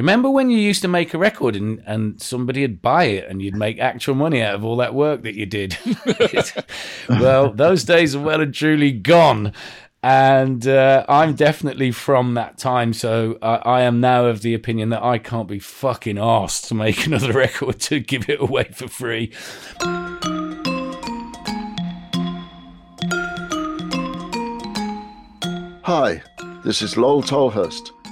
Remember when you used to make a record and, and somebody would buy it and you'd make actual money out of all that work that you did? well, those days are well and truly gone. And uh, I'm definitely from that time. So I, I am now of the opinion that I can't be fucking asked to make another record to give it away for free. Hi, this is Lol Tolhurst,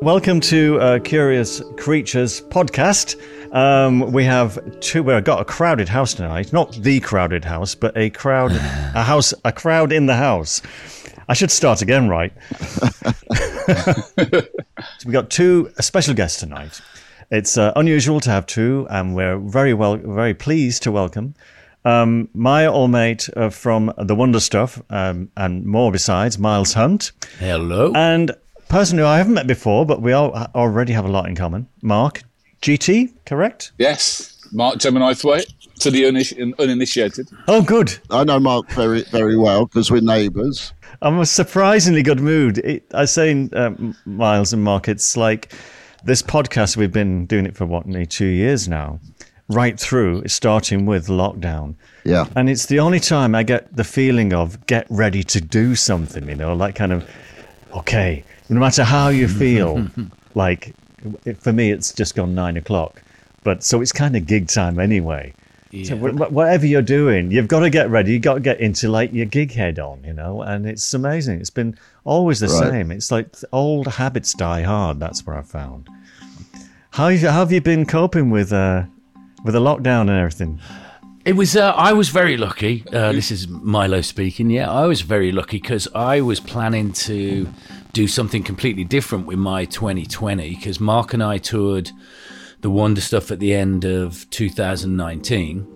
Welcome to uh, Curious Creatures podcast. Um, we have two. We've got a crowded house tonight. Not the crowded house, but a crowd, a house, a crowd in the house. I should start again, right? so we got two special guests tonight. It's uh, unusual to have two, and we're very well, very pleased to welcome um, my old mate uh, from the Wonder Stuff um, and more besides, Miles Hunt, Hello. and person who I haven't met before, but we all already have a lot in common. Mark GT, correct? Yes, Mark Gemini-Thwaite to the unin- uninitiated. Oh, good. I know Mark very, very well because we're neighbours. I'm a surprisingly good mood. It, I say, saying, um, Miles and Mark, it's like this podcast, we've been doing it for what, nearly two years now, right through, starting with lockdown. Yeah. And it's the only time I get the feeling of get ready to do something, you know, like kind of, okay, no matter how you feel, like it, for me, it's just gone nine o'clock. But so it's kind of gig time anyway. So Yeah. wh- wh- whatever you're doing, you've got to get ready. You've got to get into like your gig head on, you know. And it's amazing. It's been always the Right. same. It's like old habits die hard. That's what I found. How have you, how have you been coping with uh, with the lockdown and everything? It was. Uh, I was very lucky. Uh, this is Miles speaking. Yeah, I was very lucky because I was planning to do something completely different with my 2020. Because Mark and I toured the Wonder Stuff at the end of 2019.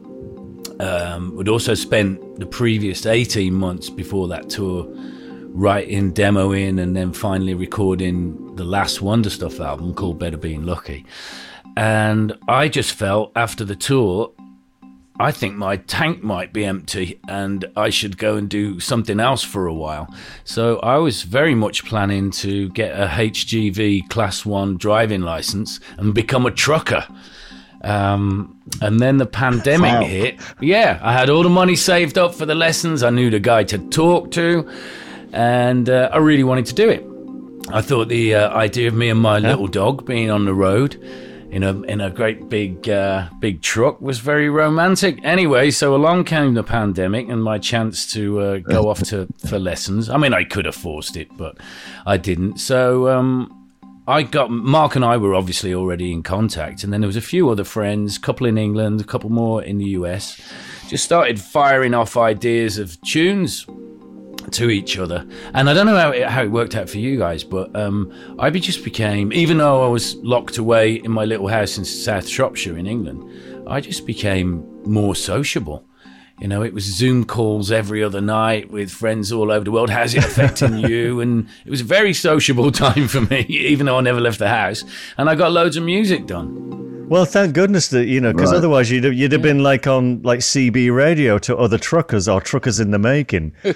Um, we'd also spent the previous 18 months before that tour writing, demoing, and then finally recording the last Wonder Stuff album called Better Being Lucky. And I just felt after the tour, I think my tank might be empty and I should go and do something else for a while. So I was very much planning to get a HGV Class 1 driving license and become a trucker. Um, and then the pandemic Wow. hit. Yeah, I had all the money saved up for the lessons. I knew the guy to talk to, and uh, I really wanted to do it. I thought the uh, idea of me and my little dog being on the road in a in a great big uh, big truck was very romantic. Anyway, so along came the pandemic and my chance to uh, go off to for lessons. I mean, I could have forced it, but I didn't. So um, I got Mark and I were obviously already in contact, and then there was a few other friends, a couple in England, a couple more in the US. Just started firing off ideas of tunes to each other. And I don't know how it, how it worked out for you guys, but um, I just became, even though I was locked away in my little house in South Shropshire in England, I just became more sociable. You know, it was Zoom calls every other night with friends all over the world. How's it affecting you? And it was a very sociable time for me, even though I never left the house. And I got loads of music done. Well, thank goodness that you know, because Right. otherwise you'd have, you'd have been like on like CB radio to other truckers or truckers in the making. Smokey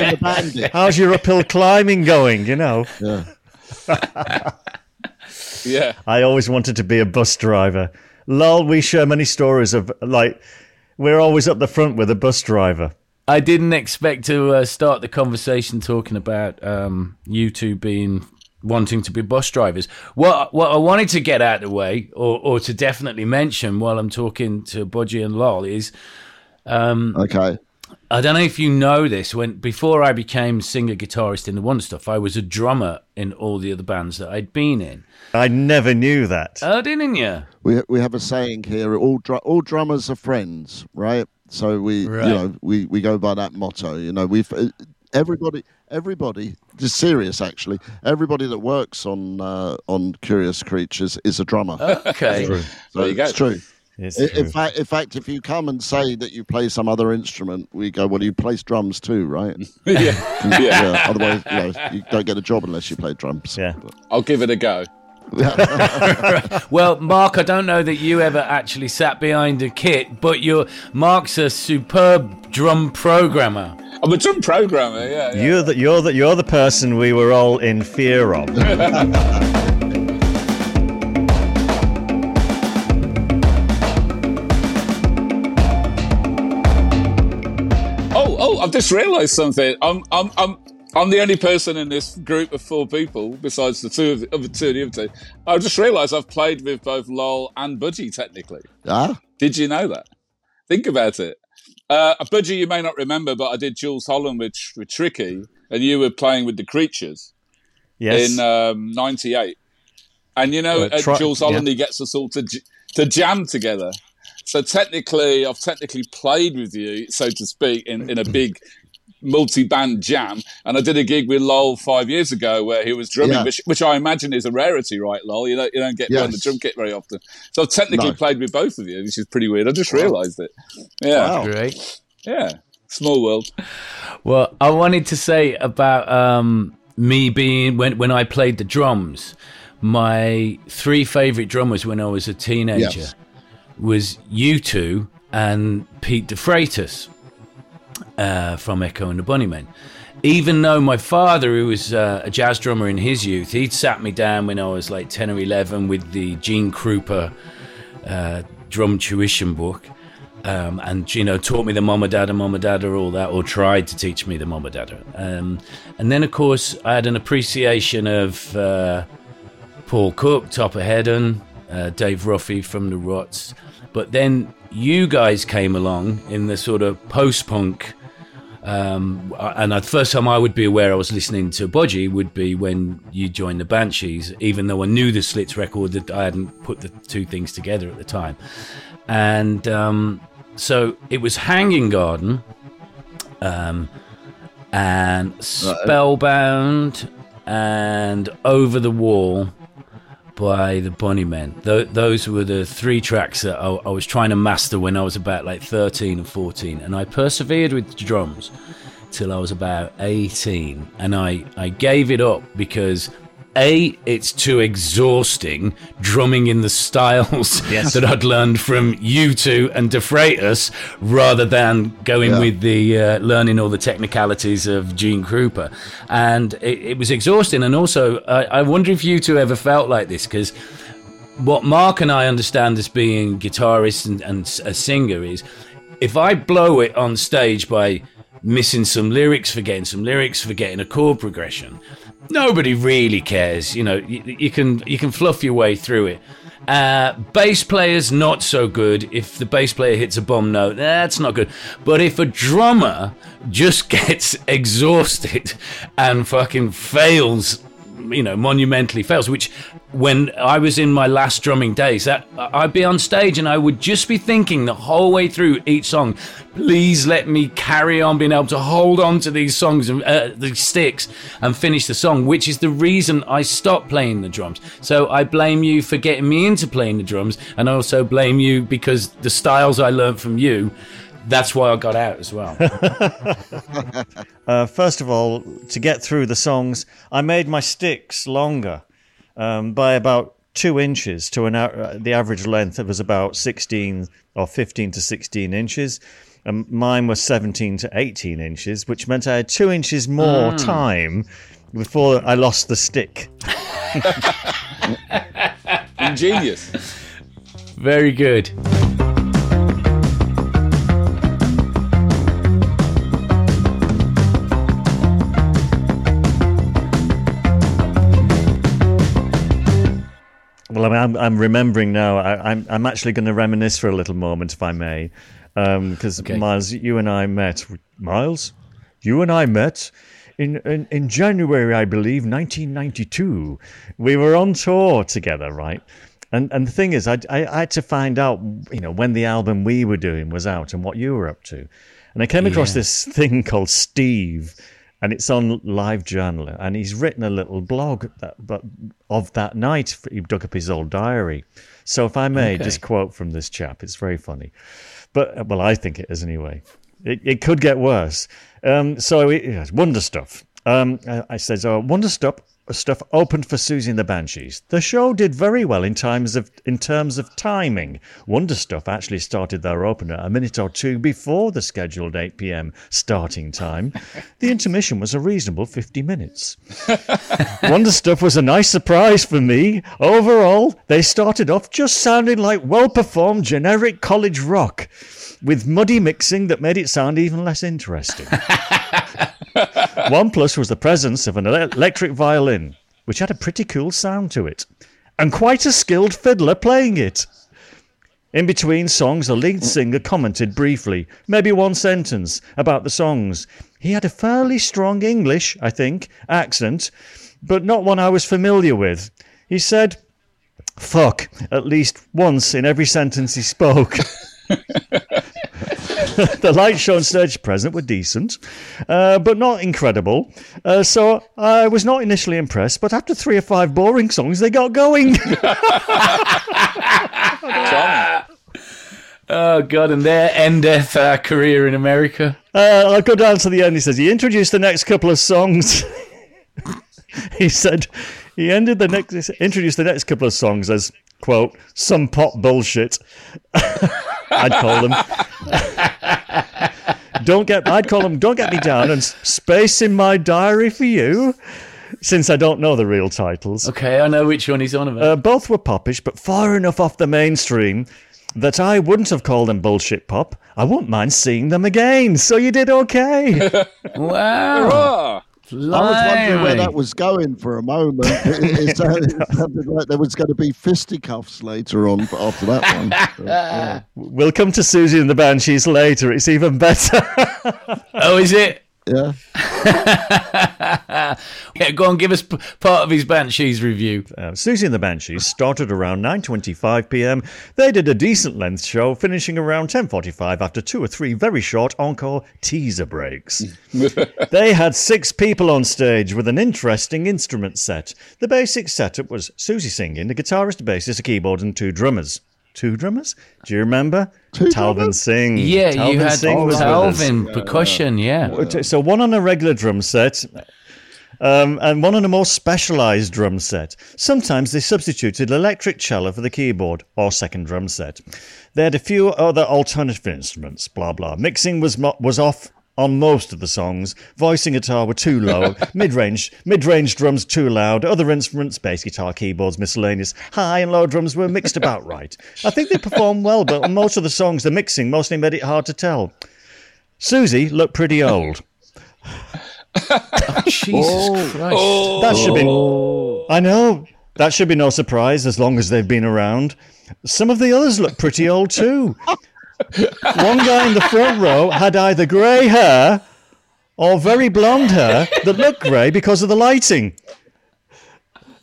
and the Bandit. How's your uphill climbing going? You know, Yeah. Yeah. I always wanted to be a bus driver. Lol, we share many stories of like we're always up the front with a bus driver. I didn't expect to uh, start the conversation talking about um, you two being wanting to be bus drivers. What what I wanted to get out of the way, or, or to definitely mention while I'm talking to Budgie and Lol, is um, Okay. I don't know if you know this. When before I became singer guitarist in the Wonder Stuff, I was a drummer in all the other bands that I'd been in. I never knew that. Oh, didn't you? We we have a saying here: all dr- all drummers are friends, right? So we Right. you know we, we go by that motto. You know we've everybody everybody, just serious actually, everybody that works on uh, on Curious Creatures is a drummer. Okay. So There you go. It's true. It's I- In true. fact, in fact, if you come and say that you play some other instrument, we go, "Well, you play drums too, right?" yeah. yeah. yeah. Otherwise, you, know, you don't get a job unless you play drums. Yeah. I'll give it a go. Well, Mark, I don't know that you ever actually sat behind a kit, but you're Mark's a superb drum programmer. I'm a drum programmer. Yeah. yeah. You're the you're the you're the person we were all in fear of. Oh, oh! I've just realised something. I'm, I'm, I'm, I'm the only person in this group of four people, besides the two of the, of the two of the other two. I just realised I've played with both Lol and Budgie. Technically, Ah, did you know that? Think about it. Uh, Budgie, you may not remember, but I did Jools Holland with, with Tricky, and you were playing with the Creatures Yes. in um, '98. And you know, Uh, at Jools Holland, he gets us all to to jam together. So technically, I've technically played with you, so to speak, in, in a big multi-band jam. And I did a gig with Lol five years ago where he was drumming, Yeah. which, which I imagine is a rarity, right, Lol? You don't, you don't get behind the drum kit very often. So I've technically No. played with both of you, which is pretty weird. I just realised it. Yeah, Wow. Great. yeah. Small world. Well, I wanted to say about um, me being when when I played the drums. My three favorite drummers when I was a teenager Yes. was you two and Pete de Freitas uh, from Echo and the Bunnymen. Even though my father, who was uh, a jazz drummer in his youth, he'd sat me down when I was like 10 or 11 with the Gene Krupa uh, drum tuition book um, and, you know, taught me the Mama Dada, Mama Dada, all that, or tried to teach me the Mama Dada. Um, and then, of course, I had an appreciation of uh, Paul Cook, Topper Headon, uh, Dave Ruffy from the Ruts. But then you guys came along in the sort of post punk. Um, and the first time I would be aware I was listening to Budgie would be when you joined the Banshees, even though I knew the Slits record that I hadn't put the two things together at the time. And um, so it was Hanging Garden um, and Spellbound and Over the Wall by the Bunnymen. Th- those were the three tracks that I, I was trying to master when I was about like 13 or 14. And I persevered with drums till I was about 18. And I, I gave it up because. A, it's too exhausting drumming in the styles Yes. that I'd learned from you two and De Freitas rather than going Yeah. with the uh, learning all the technicalities of Gene Krupa. And it, it was exhausting. And also, I, I wonder if you two ever felt like this because what Mark and I understand as being guitarists and, and a singer is if I blow it on stage by missing some lyrics, forgetting some lyrics, forgetting a chord progression, nobody really cares. You know, you, you can you can fluff your way through it. Uh, bass players not so good. If the bass player hits a bomb note, that's not good. But if a drummer just gets exhausted and fucking fails you know, monumentally fails. Which, when I was in my last drumming days, that I'd be on stage and I would just be thinking the whole way through each song, please let me carry on being able to hold on to these songs and uh, these sticks and finish the song. Which is the reason I stopped playing the drums. So I blame you for getting me into playing the drums, and I also blame you because the styles I learned from you. That's why I got out as well. Uh, first of all, to get through the songs, I made my sticks longer um, by about two inches to an uh, the average length. It was about 16 or 15 to 16 inches. And mine was 17 to 18 inches, which meant I had two inches more time before I lost the stick. Ingenious. Very good. Well, I mean, I'm, I'm remembering now. I, I'm, I'm actually going to reminisce for a little moment, if I may, um, because Okay. Miles, you and I met. Miles, you and I met in, in in January, I believe, 1992. We were on tour together, right? And and the thing is, I, I, I had to find out, you know, when the album we were doing was out and what you were up to. And I came across Yeah. this thing called Steve and it's on Live Journal, and he's written a little blog that, but of that night. He dug up his old diary. So, if I may Okay. just quote from this chap, it's very funny. But well, I think it is anyway. It, it could get worse. Um, so, it, yeah, wonder stuff. Um, I, I says, oh, wonder stuff. Stuff opened for Siouxsie and the Banshees. The show did very well in times of in terms of timing. Wonder Stuff actually started their opener a minute or two before the scheduled 8 p.m. starting time. The intermission was a reasonable 50 minutes. Wonder Stuff was a nice surprise for me. Overall, they started off just sounding like well performed generic college rock, with muddy mixing that made it sound even less interesting. One plus was the presence of an electric violin, which had a pretty cool sound to it, and quite a skilled fiddler playing it. In between songs, the lead singer commented briefly, maybe one sentence, about the songs. He had a fairly strong English, I think, accent, but not one I was familiar with. He said, fuck, at least once in every sentence he spoke. the light show and stage present were decent, uh, but not incredible. Uh, so I was not initially impressed, but after three or five boring songs, they got going. Oh God! And there endeth our career in America. Uh, I'll go down to the end. He says he introduced the next couple of songs. he said he ended the next introduced the next couple of songs as quote some pop bullshit. I'd call them. don't get. I'd call them. Don't get me down and space in my diary for you. Since I don't know the real titles, Okay, I know which one he's on about. uh, both were popish, but far enough off the mainstream that I wouldn't have called them bullshit pop. I wouldn't mind seeing them again. So you did okay. wow! Ah, I was wondering where that was going for a moment. It, it, sounded, it sounded like there was going to be fisticuffs later on after that one. But, yeah. We'll come to Siouxsie and the Banshees later. It's even better. Oh, is it? Yeah. Yeah, go on, give us p- part of his Banshees review. Uh, Siouxsie and the Banshees started around 9:25 p.m. They did a decent length show, finishing around 10:45 after two or three very short encore teaser breaks. they had six people on stage with an interesting instrument set. The basic setup was Siouxsie singing, a guitarist, a bassist, a keyboard, and two drummers. Two drummers? Do you remember? Two Talvin drummers? Singh. Yeah, Talvin you had Singh was with us. Talvin percussion. Yeah. So one on a regular drum set, um, and one on a more specialized drum set. Sometimes they substituted electric cello for the keyboard or second drum set. They had a few other alternative instruments. Blah blah. Mixing was mo- was off. On most of the songs, voice and guitar were too low, mid-range mid-range drums too loud, other instruments, bass guitar, keyboards, miscellaneous, high and low drums were mixed about right. I think they performed well, but on most of the songs, the mixing mostly made it hard to tell. Siouxsie looked pretty old. Oh, Jesus oh. Christ. Oh. That should be. I know. That should be no surprise as long as they've been around. Some of the others look pretty old too. One guy in the front row had either grey hair or very blonde hair that looked grey because of the lighting.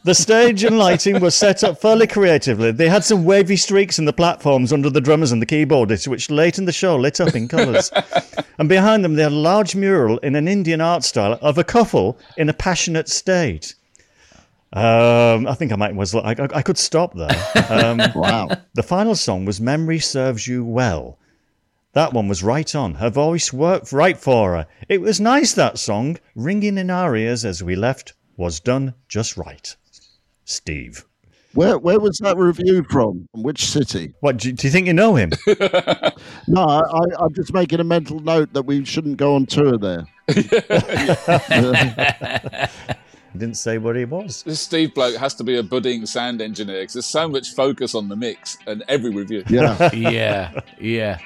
The stage and lighting were set up fairly creatively. They had some wavy streaks in the platforms under the drummers and the keyboardists, which late in the show lit up in colours. and behind them, they had a large mural in an Indian art style of a couple in a passionate state. Um, I think I might was I, I, I could stop there. Um, Wow. the final song was "Memory Serves You Well." That one was right on. Her voice worked right for her. It was nice that song, ringing in our ears as we left, was done just right. Steve, Where where was that reviewed from? From which city? what do, do you think you know him? No, I, I, I'm just making a mental note that we shouldn't go on tour there. He didn't say what he was. this Steve bloke has to be a budding sound engineer because there's so much focus on the mix and every review. Yeah. Yeah, yeah.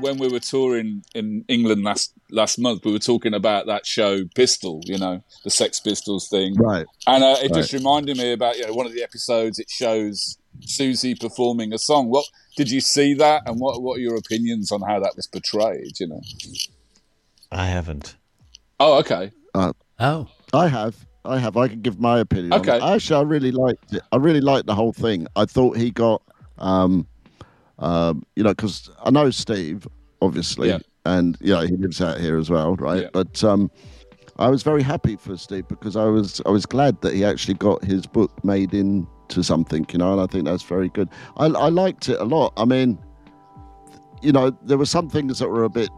when we were touring in England last last month, we were talking about that show Pistol, you know, the Sex Pistols thing, right. and uh, it just reminded me about you know one of the episodes. It shows Siouxsie performing a song. What did you see that, and what what are your opinions on how that was portrayed? You know. I haven't. Oh, okay. Oh, I have. I have. I can give my opinion. on Okay. it. Actually, I really liked it. I really liked the whole thing. I thought he got, um, um, you know, because I know Steve, obviously, Yeah. and yeah, he lives out here as well, right? Yeah. But um, I was very happy for Steve because I was I was glad that he actually got his book made into something, you know, and I think that's very good. I, I liked it a lot. I mean, you know, there were some things that were a bit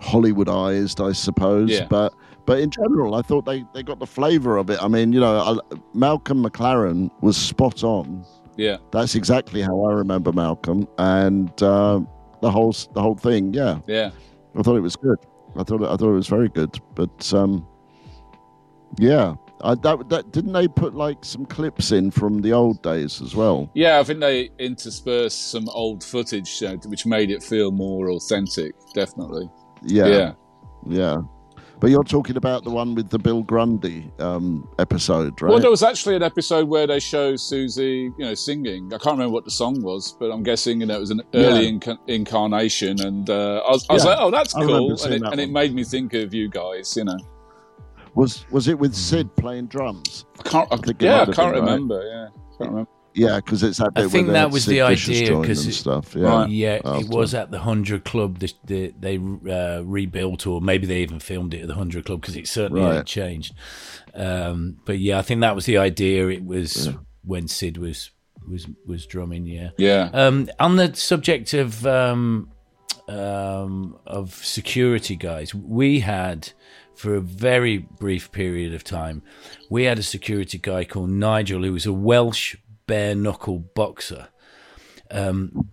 Hollywoodized, I suppose, Yeah. but but in general, I thought they, they got the flavour of it. I mean, you know, I, Malcolm McLaren was spot on. Yeah. That's exactly how I remember Malcolm, and uh, the whole the whole thing. Yeah, Yeah. I thought it was good. I thought I thought it was very good. But um, yeah, I, that that didn't they put like some clips in from the old days as well? Yeah, I think they interspersed some old footage, uh, which made it feel more authentic. Definitely. Yeah, Yeah. yeah. But you're talking about the one with the Bill Grundy um, episode, right? Well, there was actually an episode where they show Siouxsie, you know, singing. I can't remember what the song was, but I'm guessing you know it was an early Yeah. inca- incarnation, and uh, I was, I was Yeah, like, "Oh, that's I cool," and it, that and it made me think of you guys. You know, was was it with Sid playing drums? I can't. I, I think yeah, I can't been, right? remember. Yeah, can't remember. Yeah, because it's that I think that was Sid the idea, join 'cause and it- stuff. Yeah, Right. Yeah, it was at the Hundred Club. They, they, they uh, rebuilt, or maybe they even filmed it at the Hundred Club because it certainly Right. had changed. Um, but yeah, I think that was the idea. It was when Sid was was was drumming. Yeah. Yeah, Um, on the subject of um, um, of security guys, we had for a very brief period of time, we had a security guy called Nigel who was a Welsh bare knuckle boxer. Um,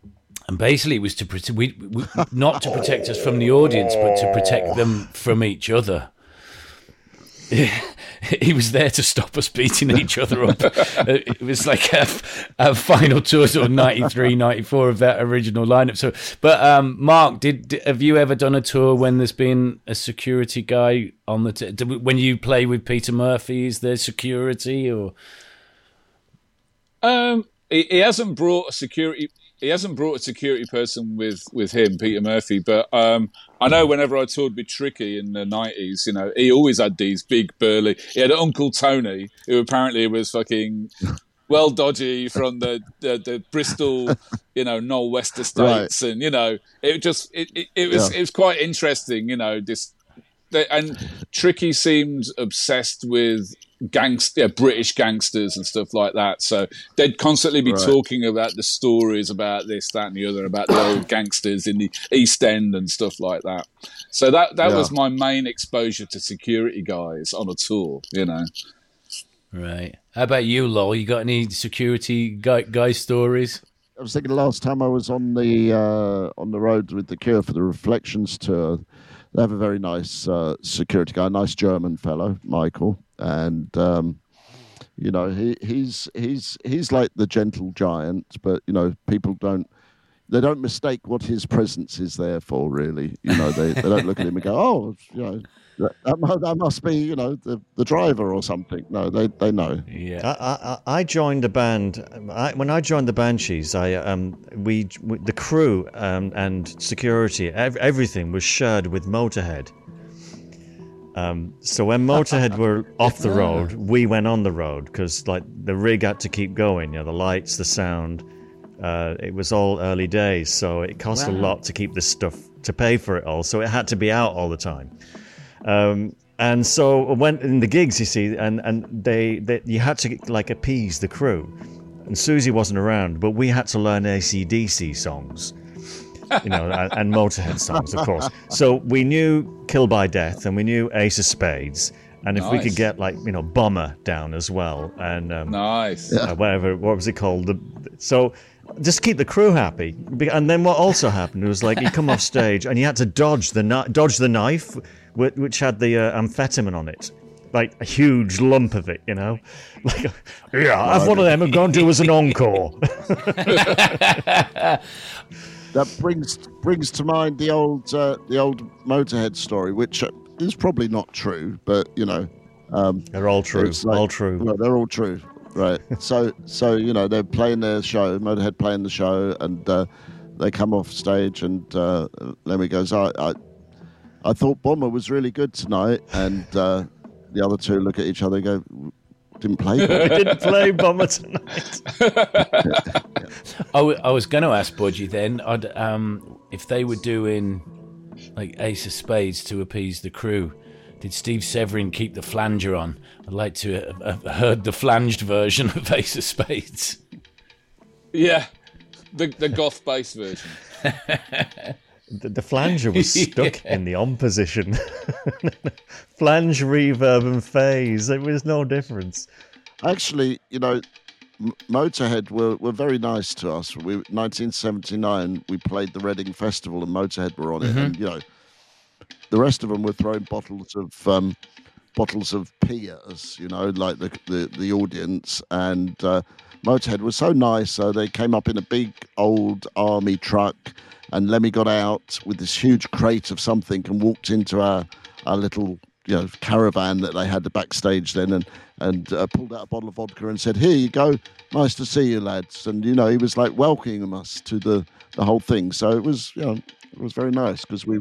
and basically, it was to we, we not to protect us from the audience, but to protect them from each other. He was there to stop us beating each other up. Uh, it was like a, a final tour, sort of 93, 94 of that original lineup. So, but um, Mark, did, have you ever done a tour when there's been a security guy on the t- when you play with Peter Murphy? Is there security or um, he, he hasn't brought a security. He hasn't brought a security person with with him, Peter Murphy. But um, I know whenever I toured with Tricky in the nineties, you know, he always had these big burly. He had Uncle Tony, who apparently was fucking well dodgy from the the, the Bristol, you know, Knowle West Estates, and you know, it just it, it, it was Yeah. it was quite interesting, you know, this. The- And Tricky seemed obsessed with gangster, yeah, British gangsters and stuff like that. So they'd constantly be Right. talking about the stories about this, that, and the other, about the old gangsters in the East End and stuff like that. So that that Yeah. was my main exposure to security guys on a tour. You know, right? How about you, Lol? You got any security guy, guy stories? I was thinking the last time I was on the uh, on the road with the Cure for the Reflections tour, they have a very nice uh, security guy, nice German fellow, Michael, and um, you know he he's he's he's like the gentle giant, but you know people don't they don't mistake what his presence is there for. Really, you know they, they don't look at him and go, oh, you know. That, that mu- that must be, you know, the, the driver or something. No, they, they know. Yeah. I, I, I joined the band. I, when I joined the Banshees, I um, we, we the crew um, and security, ev- everything was shared with Motorhead. Um, so when Motorhead were off the road, we went on the road because like the rig had to keep going. You know, the lights, the sound. Uh, it was all early days, so it cost a lot to keep this stuff to pay for it all. So it had to be out all the time. Um, and so when in the gigs, you see, and and they, they you had to like appease the crew. And Siouxsie wasn't around, but we had to learn ACDC songs, you know, and, and Motorhead songs, of course. So we knew Kill by Death, and we knew Ace of Spades, and if we could get like you know Bomber down as well, and um, nice. uh, whatever what was it called the, so just keep the crew happy. And then what also happened was like he come off stage and he had to dodge the kni- dodge the knife whi- which had the uh, amphetamine on it. Like a huge lump of it you know? Like yeah have one of them and go and do as an encore. That brings brings to mind the old uh, the old Motorhead story, which uh, is probably not true, but you know, um, they're all true like- all true. well, they're all true, right? so so you know they're playing their show, Motorhead playing the show, and uh, they come off stage, and uh, Lemmy goes, I, I I thought Bomber was really good tonight, and uh, the other two look at each other and go, didn't play. we didn't play Bomber tonight. I, w- I was going to ask Budgie then I'd, um, if they were doing like Ace of Spades to appease the crew. Did Steve Severin keep the flanger on? I'd like to have, have heard the flanged version of Ace of Spades. Yeah, the the goth bass version. The, the flanger was stuck in the on position. Flange, reverb, and phase. There was no difference. Actually, you know, Motorhead were, were very nice to us. We 1979, we played the Reading Festival, and Motorhead were on it, mm-hmm. and you know, the rest of them were throwing bottles of um, bottles of pee at us, you know, like the the, the audience. And uh, Motorhead was so nice. So they came up in a big old army truck, and Lemmy got out with this huge crate of something and walked into our our little you know caravan that they had the backstage then, and and uh, pulled out a bottle of vodka and said, "Here you go, nice to see you, lads." And you know, he was like welcoming us to the the whole thing. So it was you know it was very nice because we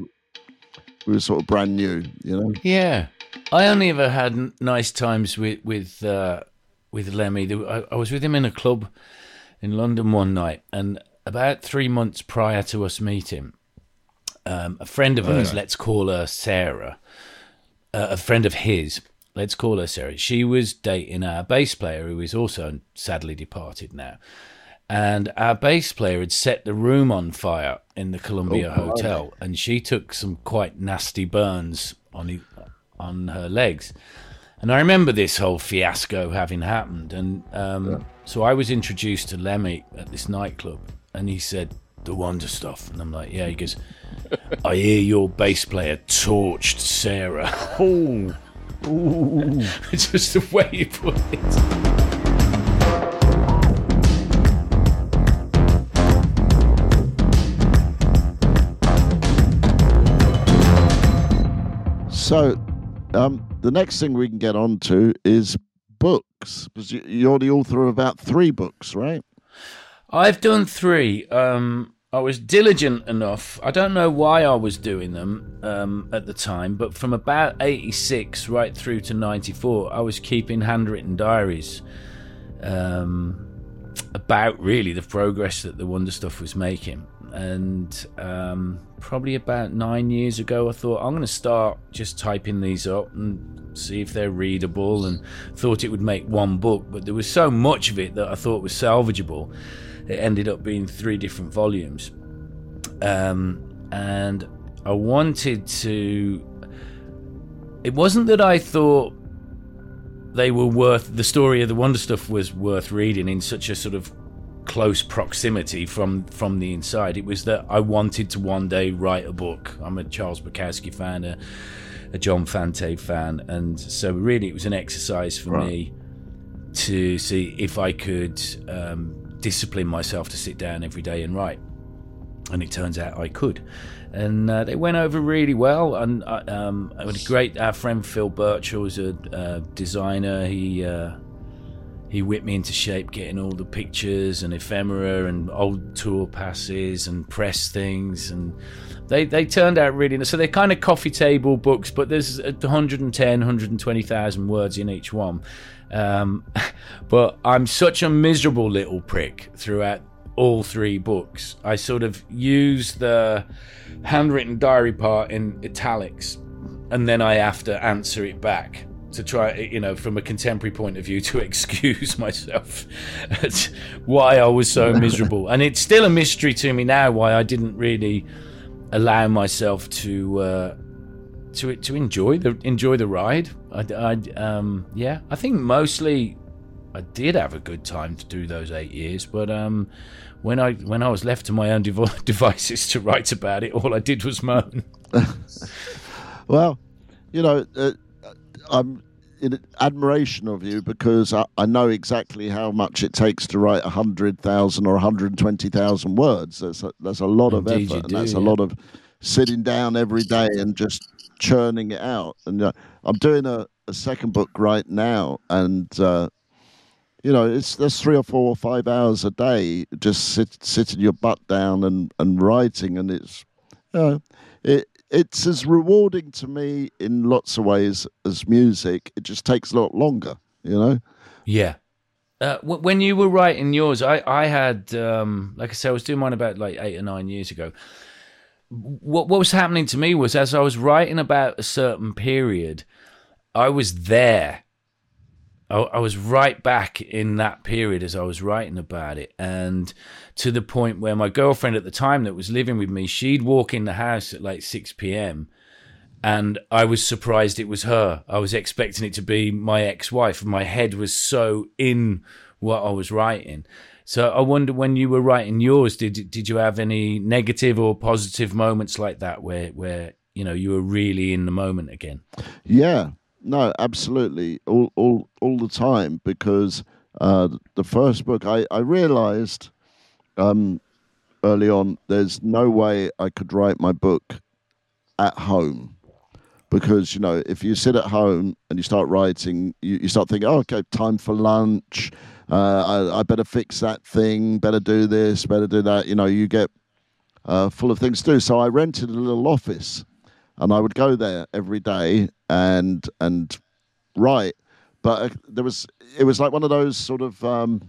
we were sort of brand new, you know. Yeah, I only ever had nice times with with uh, with Lemmy. I, I was with him in a club in London one night, and about three months prior to us meeting, um, a friend of hers, let's call her Sarah, uh, a friend of his, let's call her Sarah. She was dating our bass player, who is also sadly departed now. And our bass player had set the room on fire in the Columbia Oh, Hotel, and she took some quite nasty burns on on her legs. And I remember this whole fiasco having happened, and um, so I was introduced to Lemmy at this nightclub, and he said, "The Wonder Stuff," and I'm like, "Yeah." He goes, "I hear your bass player torched Sarah." Oh, it's just the way you put it. So, um, the next thing we can get on to is books because you, you're the author of about three books, right? I've done three. Um, I was diligent enough. I don't know why I was doing them um, at the time, but from about 86 right through to 94, I was keeping handwritten diaries um, about really the progress that the Wonder Stuff was making. And um, probably about nine years ago, I thought I'm going to start just typing these up and see if they're readable. And thought it would make one book, but there was so much of it that I thought was salvageable. It ended up being three different volumes, um, and I wanted to. It wasn't that I thought they were worth the story of the Wonder Stuff was worth reading in such a sort of close proximity from from the inside. It was that I wanted to one day write a book. I'm a Charles Bukowski fan, a, a John Fante fan, and so really it was an exercise for Right. me to see if I could um, discipline myself to sit down every day and write. And it turns out I could. And uh, they went over really well. And uh, um, I had a great, our friend Phil Birchall was a uh, designer. He uh, he whipped me into shape getting all the pictures and ephemera and old tour passes and press things and they they turned out really nice. so they're kind of coffee table books but there's 110 120,000 words in each one. Um, but I'm such a miserable little prick throughout all three books. I sort of use the handwritten diary part in italics and then I have to answer it back to try, you know, from a contemporary point of view, to excuse myself why I was so miserable. And it's still a mystery to me now why I didn't really allow myself to uh, to to enjoy the enjoy the ride. I, I um yeah, I think mostly I did have a good time to do those eight years, but um. When I when I was left to my own dev- devices to write about it, all I did was moan. Well, you know, uh, I'm in admiration of you because I, I know exactly how much it takes to write 100,000 or 120,000 words. That's a, that's a lot of Indeed effort, do, and that's a lot of sitting down every day and just churning it out. And uh, I'm doing a, a second book right now, and uh, you know, it's there's three or four or five hours a day just sit, sitting your butt down and, and writing, and it's, it it's as rewarding to me in lots of ways as music. It just takes a lot longer, you know. Yeah. Uh, when you were writing yours, I I had um, like I said, I was doing mine about like eight or nine years ago. What what was happening to me was as I was writing about a certain period, I was there. I, I was right back in that period as I was writing about it, and to the point where my girlfriend at the time that was living with me, she'd walk in the house at like six p.m and I was surprised it was her. I was expecting it to be my ex-wife. My head was so in what I was writing. So I wonder when you were writing yours, did did you have any negative or positive moments like that where where you know you were really in the moment again? Yeah, no, absolutely, all all all the time because uh, the first book I I realised um, early on there's no way I could write my book at home because you know if you sit at home and you start writing you, you start thinking oh, okay time for lunch. Uh, I, I, better fix that thing. Better do this better do that. You know you get uh, full of things to do. So i rented a little office and i would go there every day and and write. But uh, there was it was like one of those sort of um,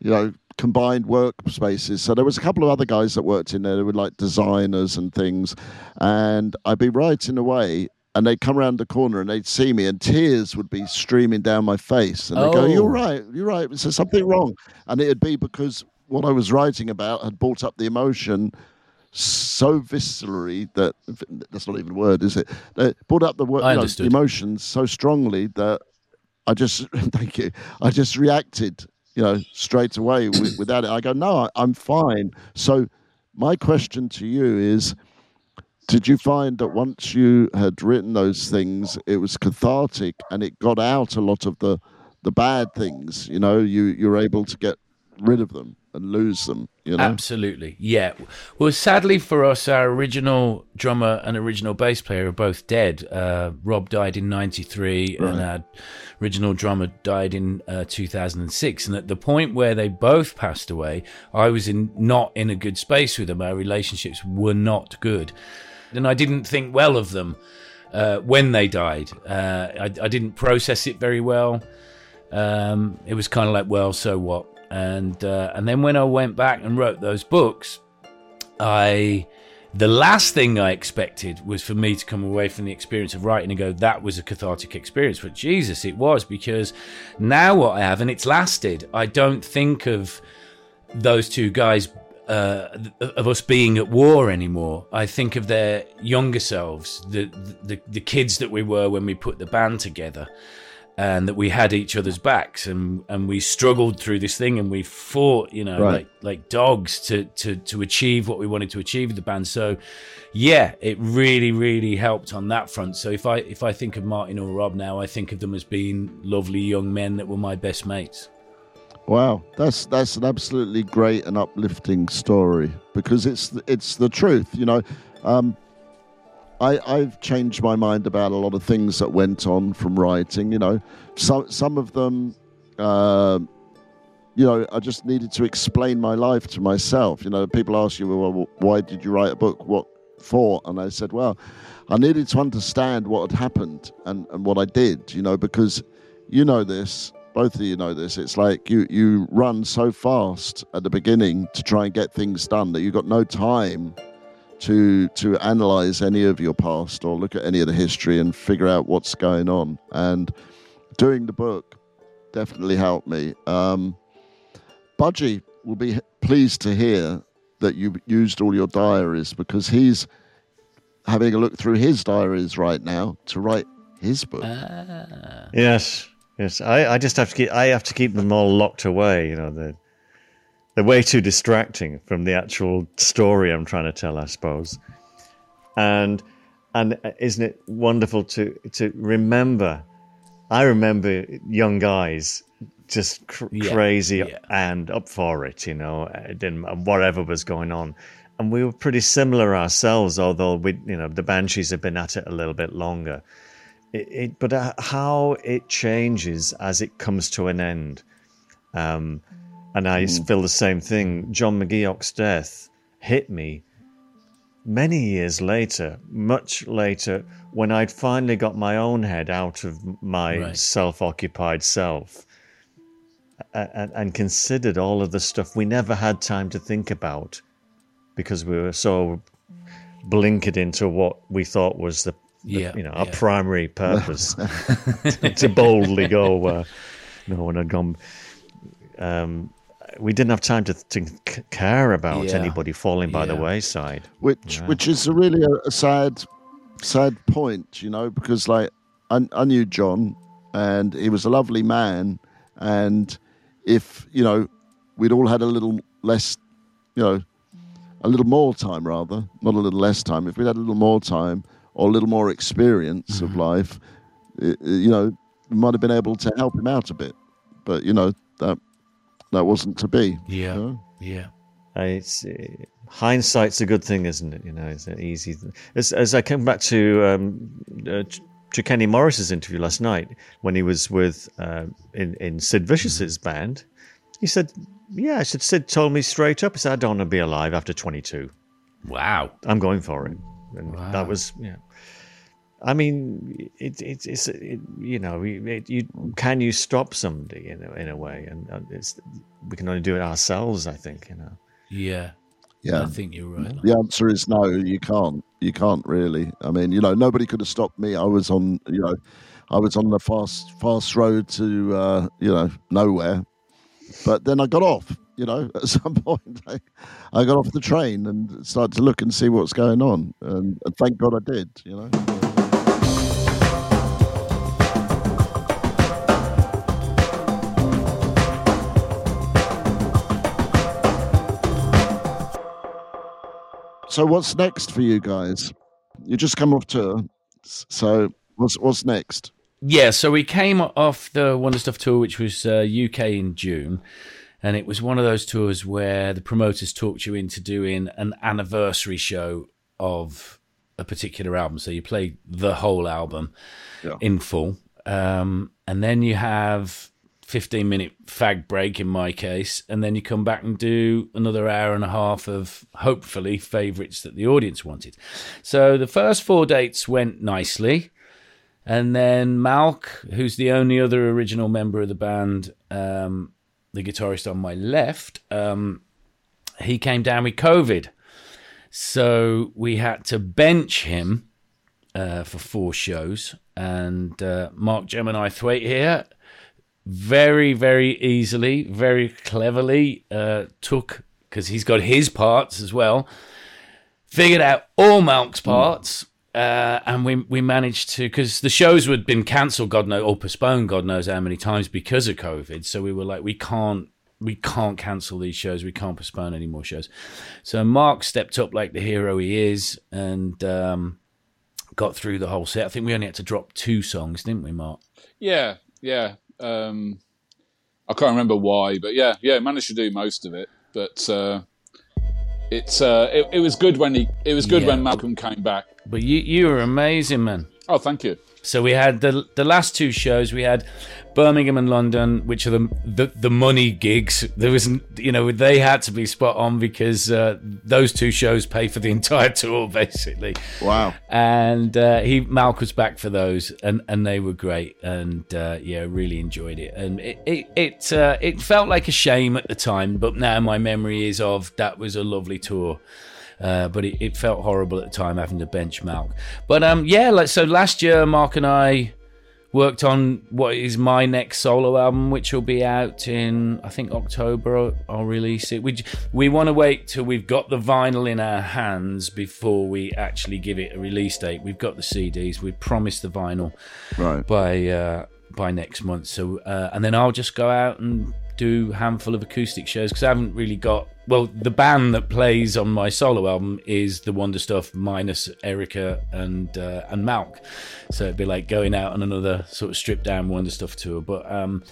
you know combined workspaces. So there was a couple of other guys that worked in there who were like designers and things. And I'd be writing away and they'd come around the corner and they'd see me and tears would be streaming down my face. And they'd oh. go, You're oh. right, you're right. Is there something wrong? And it'd be because what I was writing about had brought up the emotion so viscerally that that's not even a word, is it? It brought up the, you know, the emotions so strongly that I just thank you. I just reacted you know, straight away without it. I go, no, I'm fine. So my question to you is, did you find that once you had written those things, it was cathartic and it got out a lot of the the bad things? You know, you you're able to get rid of them and lose them. You know? Absolutely, yeah. Well, sadly for us, our original drummer and original bass player are both dead. Uh, Rob died in '93, right. and our original drummer died in uh, 2006. And at the point where they both passed away, I was in not in a good space with them. Our relationships were not good, and I didn't think well of them uh, when they died. Uh, I, I, didn't process it very well. Um, it was kind of like, well, so what? And uh, and then when I went back and wrote those books, I the last thing I expected was for me to come away from the experience of writing and go, that was a cathartic experience. But Jesus, it was because now what I have, and it's lasted. I don't think of those two guys uh, of us being at war anymore. I think of their younger selves, the, the the kids that we were when we put the band together and that we had each other's backs and and we struggled through this thing and we fought you know right. like like dogs to to to achieve what we wanted to achieve with the band. So yeah it really really helped on that front. So if i if i think of martin or rob now i think of them as being lovely young men that were my best mates. Wow. That's that's an absolutely great and uplifting story because it's it's the truth you know. Um, I, I've changed my mind about a lot of things that went on from writing. You know, some some of them, uh, you know, I just needed to explain my life to myself. You know, people ask you, well, why did you write a book? What for? And I said, well, I needed to understand what had happened and, and what I did. You know, because you know this, both of you know this. It's like you you run so fast at the beginning to try and get things done that you've got no time to to analyze any of your past or look at any of the history and figure out what's going on. And doing the book definitely helped me. Um, Budgie will be pleased to hear that you used all your diaries because he's having a look through his diaries right now to write his book. Ah. Yes, yes. I, I just have to keep. I have to keep them all locked away. You know the they're way too distracting from the actual story I'm trying to tell, I suppose. And and isn't it wonderful to to remember? I remember young guys just cr- yeah, crazy yeah. and up for it, you know, whatever was going on. And we were pretty similar ourselves, although we, you know, the Banshees have been at it a little bit longer. It, it, but uh, how it changes as it comes to an end. Um, and I mm. feel the same thing. John McGeoch's death hit me many years later, much later, when I'd finally got my own head out of my Right. self-occupied self, and, and considered all of the stuff we never had time to think about because we were so blinkered into what we thought was the, the- Yeah, you know our yeah. primary purpose to boldly go uh, no one had gone um, we didn't have time to, to care about Yeah, anybody falling by the wayside. Which which is a really a, a sad sad point you know because like I, I knew john and he was a lovely man and if you know we'd all had a little less you know a little more time rather not a little less time if we'd had a little more time or a little more experience of mm-hmm. life i- i- you know we might have been able to help him out a bit. But you know that that wasn't to be Yeah. you know? Yeah. It's uh, hindsight's a good thing, isn't it? You know, it's an easy. Th- as as I came back to um, uh, Ch- to Kenny Morris's interview last night when he was with uh, in in Sid Vicious's band, he said, "Yeah, I said Sid told me straight up. He said I don't want to be alive after 22. Wow. I'm going for it." And Wow. that was yeah. I mean, it, it, it's it, you know, it, you can you stop somebody in a, in a way, and uh, it's we can only do it ourselves. I think you know. Yeah. yeah I think you're right. The answer is no. You can't. You can't really. I mean, you know, nobody could have stopped me. I was on, you know, I was on the fast fast road to, uh, you know, nowhere. But then I got off. You know, at some point, I, I got off the train and started to look and see what's going on, and, and thank God I did. You know. So what's next for you guys? You just come off tour, so what's what's next? Yeah, so we came off the Wonder Stuff tour, which was uh, UK in June, and it was one of those tours where the promoters talked you into doing an anniversary show of a particular album. So you play the whole album Yeah. in full, um, and then you have 15 minute fag break in my case, and then you come back and do another hour and a half of hopefully favourites that the audience wanted. So the first four dates went nicely. And then Malc, who's the only other original member of the band, um, the guitarist on my left, um, he came down with COVID. So we had to bench him uh, for four shows. And uh, Mark Gemini Thwaite here very, very easily, very cleverly uh, took, because he's got his parts as well, figured out all Malc's parts. Uh, and we we managed to because the shows had been cancelled, God knows, or postponed, God knows how many times because of COVID. So we were like, we can't we can't cancel these shows. We can't postpone any more shows. So Mark stepped up like the hero he is and um, got through the whole set. I think we only had to drop two songs, didn't we, Mark? Yeah, yeah. Um, I can't remember why, but yeah, yeah, managed to do most of it. But uh, it's uh, it, it was good when he it was good Yeah. when Malcolm came back. But you you were amazing, man. Oh, thank you. So we had the the last two shows. We had Birmingham and London, which are the the, the money gigs. There was, you know, they had to be spot on because uh, those two shows pay for the entire tour, basically. Wow. And uh, he Malc was back for those, and, and they were great. And uh, yeah, really enjoyed it. And it it it, uh, it felt like a shame at the time, but now my memory is of that was a lovely tour. Uh, but it, it felt horrible at the time having to bench Malc. But um, yeah, like so last year, Mark and I worked on what is my next solo album, which will be out in I think October. I'll release it. We we want to wait till we've got the vinyl in our hands before we actually give it a release date. We've got the CDs. We promised the vinyl Right. by uh, by next month. So uh, and then I'll just go out and do a handful of acoustic shows because I haven't really got. Well, the band that plays on my solo album is the Wonder Stuff minus Erica and uh, and Malc. So it'd be like going out on another sort of stripped down Wonder Stuff tour. But um,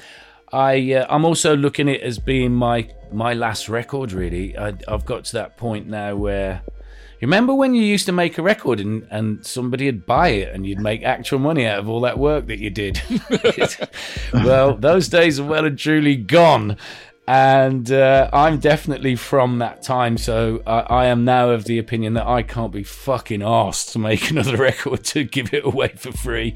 I uh, I'm also looking at it as being my my last record. Really, I, I've got to that point now where. Remember when you used to make a record and, and somebody would buy it and you'd make actual money out of all that work that you did? well, those days are well and truly gone. and uh, I'm definitely from that time. So I, I am now of the opinion that I can't be fucking asked to make another record to give it away for free.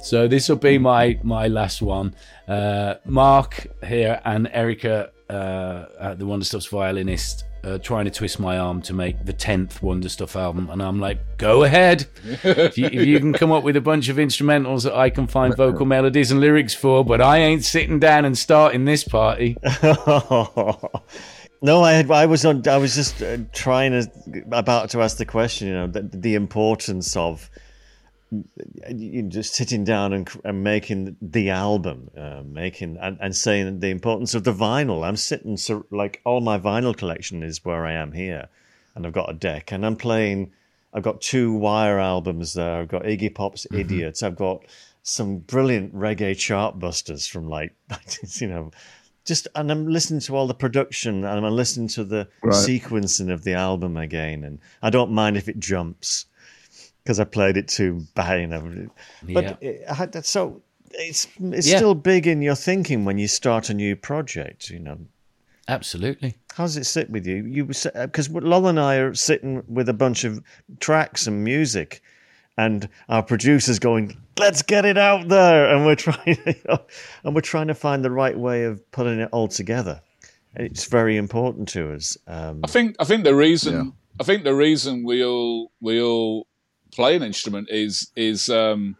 So this will be my my last one. Uh, Mark here and Erica, uh, the Wonder Stuff's violinist, uh, trying to twist my arm to make the 10th Wonder Stuff album. And I'm like, go ahead. if, you, if, you, can come up with a bunch of instrumentals that I can find vocal melodies and lyrics for, but I ain't sitting down and starting this party. no, I had, I was on, I was just uh, trying to, about to ask the question, you know, the, the importance of just sitting down and, and making the album, uh, making and, and saying the importance of the vinyl. I'm sitting so like all my vinyl collection is where I am here, and I've got a deck, and I'm playing. I've got two Wire albums there. I've got Iggy Pop's mm-hmm. Idiots. I've got some brilliant reggae chartbusters from like you know just and I'm listening to all the production and I'm listening to the right. sequencing of the album again and I don't mind if it jumps because I played it too bad. You know. But yeah. it, so it's it's yeah. still big in your thinking when you start a new project. You know. Absolutely. How does it sit with you? You because Lol and I are sitting with a bunch of tracks and music, and our producers going, "Let's get it out there," and we're trying, you know, and we're trying to find the right way of putting it all together. It's very important to us. Um, I think. I think the reason. Yeah. I think the reason we all we all play an instrument is is um,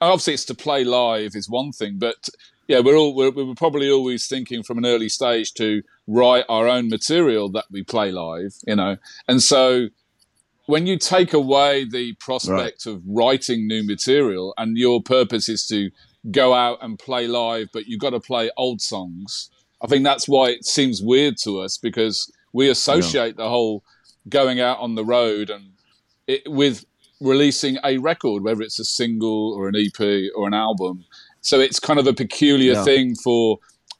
obviously it's to play live is one thing, but yeah, we're all we're, we're probably always thinking from an early stage to write our own material that we play live, you know, and so when you take away the prospect right. of writing new material and your purpose is to go out and play live, but you've got to play old songs. I think that's why it seems weird to us because we associate yeah. the whole going out on the road and it, with releasing a record, whether it's a single or an EP or an album. So it's kind of a peculiar yeah. thing for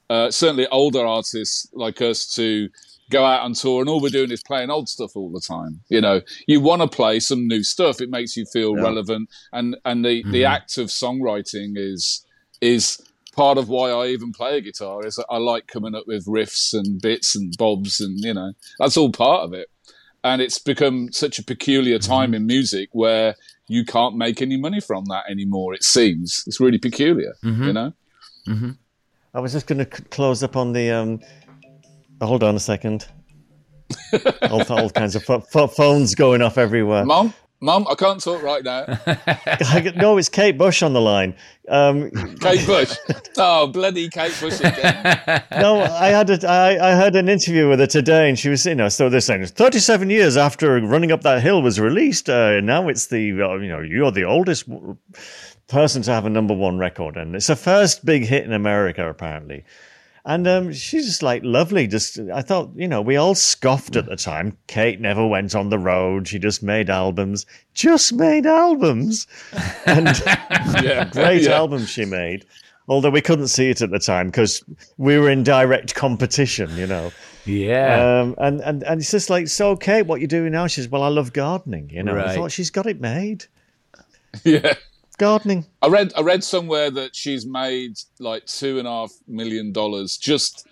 uh, certainly older artists like us to go out on tour and all we're doing is playing old stuff all the time. You know, you want to play some new stuff. It makes you feel yeah. relevant. And, and the, mm-hmm. the act of songwriting is, is part of why I even play a guitar is I like coming up with riffs and bits and bobs and, you know, that's all part of it and it's become such a peculiar mm-hmm. time in music where you can't make any money from that anymore. It seems it's really peculiar, mm-hmm. you know. Mm-hmm. I was just going to c- close up on the. Um, hold on a second. all, all kinds of phones going off everywhere. Mom, Mum, I can't talk right now. no, it's Kate Bush on the line. Um, Kate Bush. Oh, bloody Kate Bush again. no, I had a, I, I had an interview with her today, and she was, you know, so they're saying 37 years after Running Up That Hill was released, uh, now it's the, uh, you know, you're the oldest person to have a number one record, and it's the first big hit in America, apparently. And um, she's just like lovely. Just I thought, you know, we all scoffed at the time. Kate never went on the road. She just made albums. Just made albums. And yeah. great yeah. albums she made. Although we couldn't see it at the time because we were in direct competition, you know. Yeah. Um, and, and, and it's just like, so, Kate, what you doing now? She says, well, I love gardening, you know. Right. I thought she's got it made. Yeah gardening. I read I read somewhere that she's made like two and a half million dollars just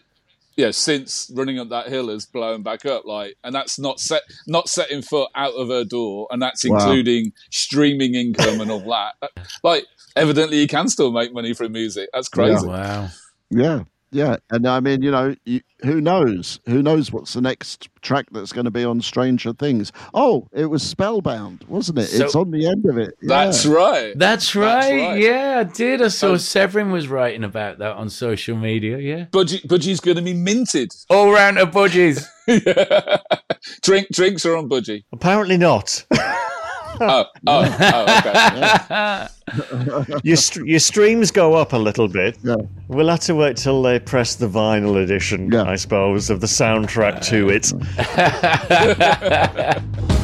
yeah since running up that hill has blown back up like and that's not set not setting foot out of her door and that's wow. including streaming income and all that like evidently you can still make money from music that's crazy yeah. wow yeah yeah, and I mean, you know, you, who knows? Who knows what's the next track that's going to be on Stranger Things? Oh, it was Spellbound, wasn't it? So, it's on the end of it. Yeah. That's right. That's right. That's right. Yeah, I did. I saw um, Severin was writing about that on social media. Yeah, Budgie, Budgie's going to be minted. All round of Budgies. yeah. Drink drinks are on Budgie. Apparently not. oh, oh, oh, okay. your, your streams go up a little bit. Yeah. We'll have to wait till they press the vinyl edition, yeah. I suppose, of the soundtrack to it.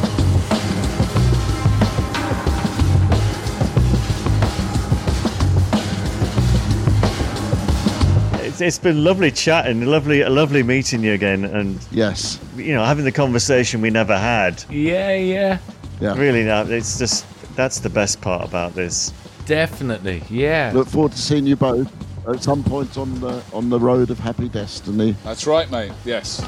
it's been lovely chatting, lovely, lovely meeting you again, and yes, you know, having the conversation we never had. Yeah, yeah. Yeah. Really, no, it's just that's the best part about this. Definitely, yeah. Look forward to seeing you both. at some point on the on the road of happy destiny. That's right, mate. Yes.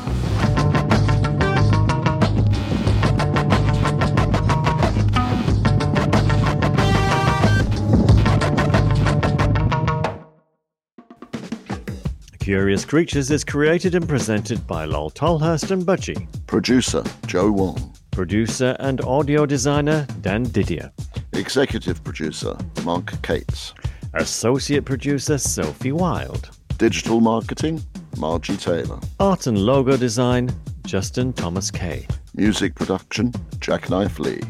Curious Creatures is created and presented by Lol Tolhurst and Budgie. Producer Joe Wong. Producer and audio designer Dan Didier. Executive producer Mark Cates. Associate producer Sophie Wild. Digital marketing Margie Taylor. Art and logo design Justin Thomas Kay. Music production Jacknife Lee.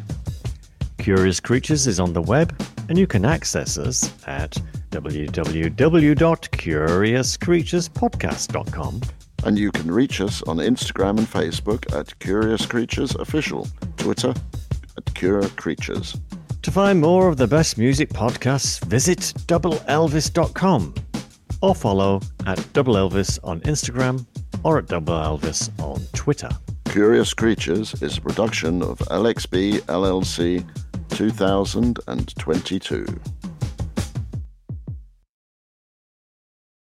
Curious Creatures is on the web, and you can access us at www.curiouscreaturespodcast.com. And you can reach us on Instagram and Facebook at Curious Creatures Official, Twitter at Cura Creatures. To find more of the best music podcasts, visit doubleelvis.com or follow at Double Elvis on Instagram or at Double Elvis on Twitter. Curious Creatures is a production of LXB LLC 2022.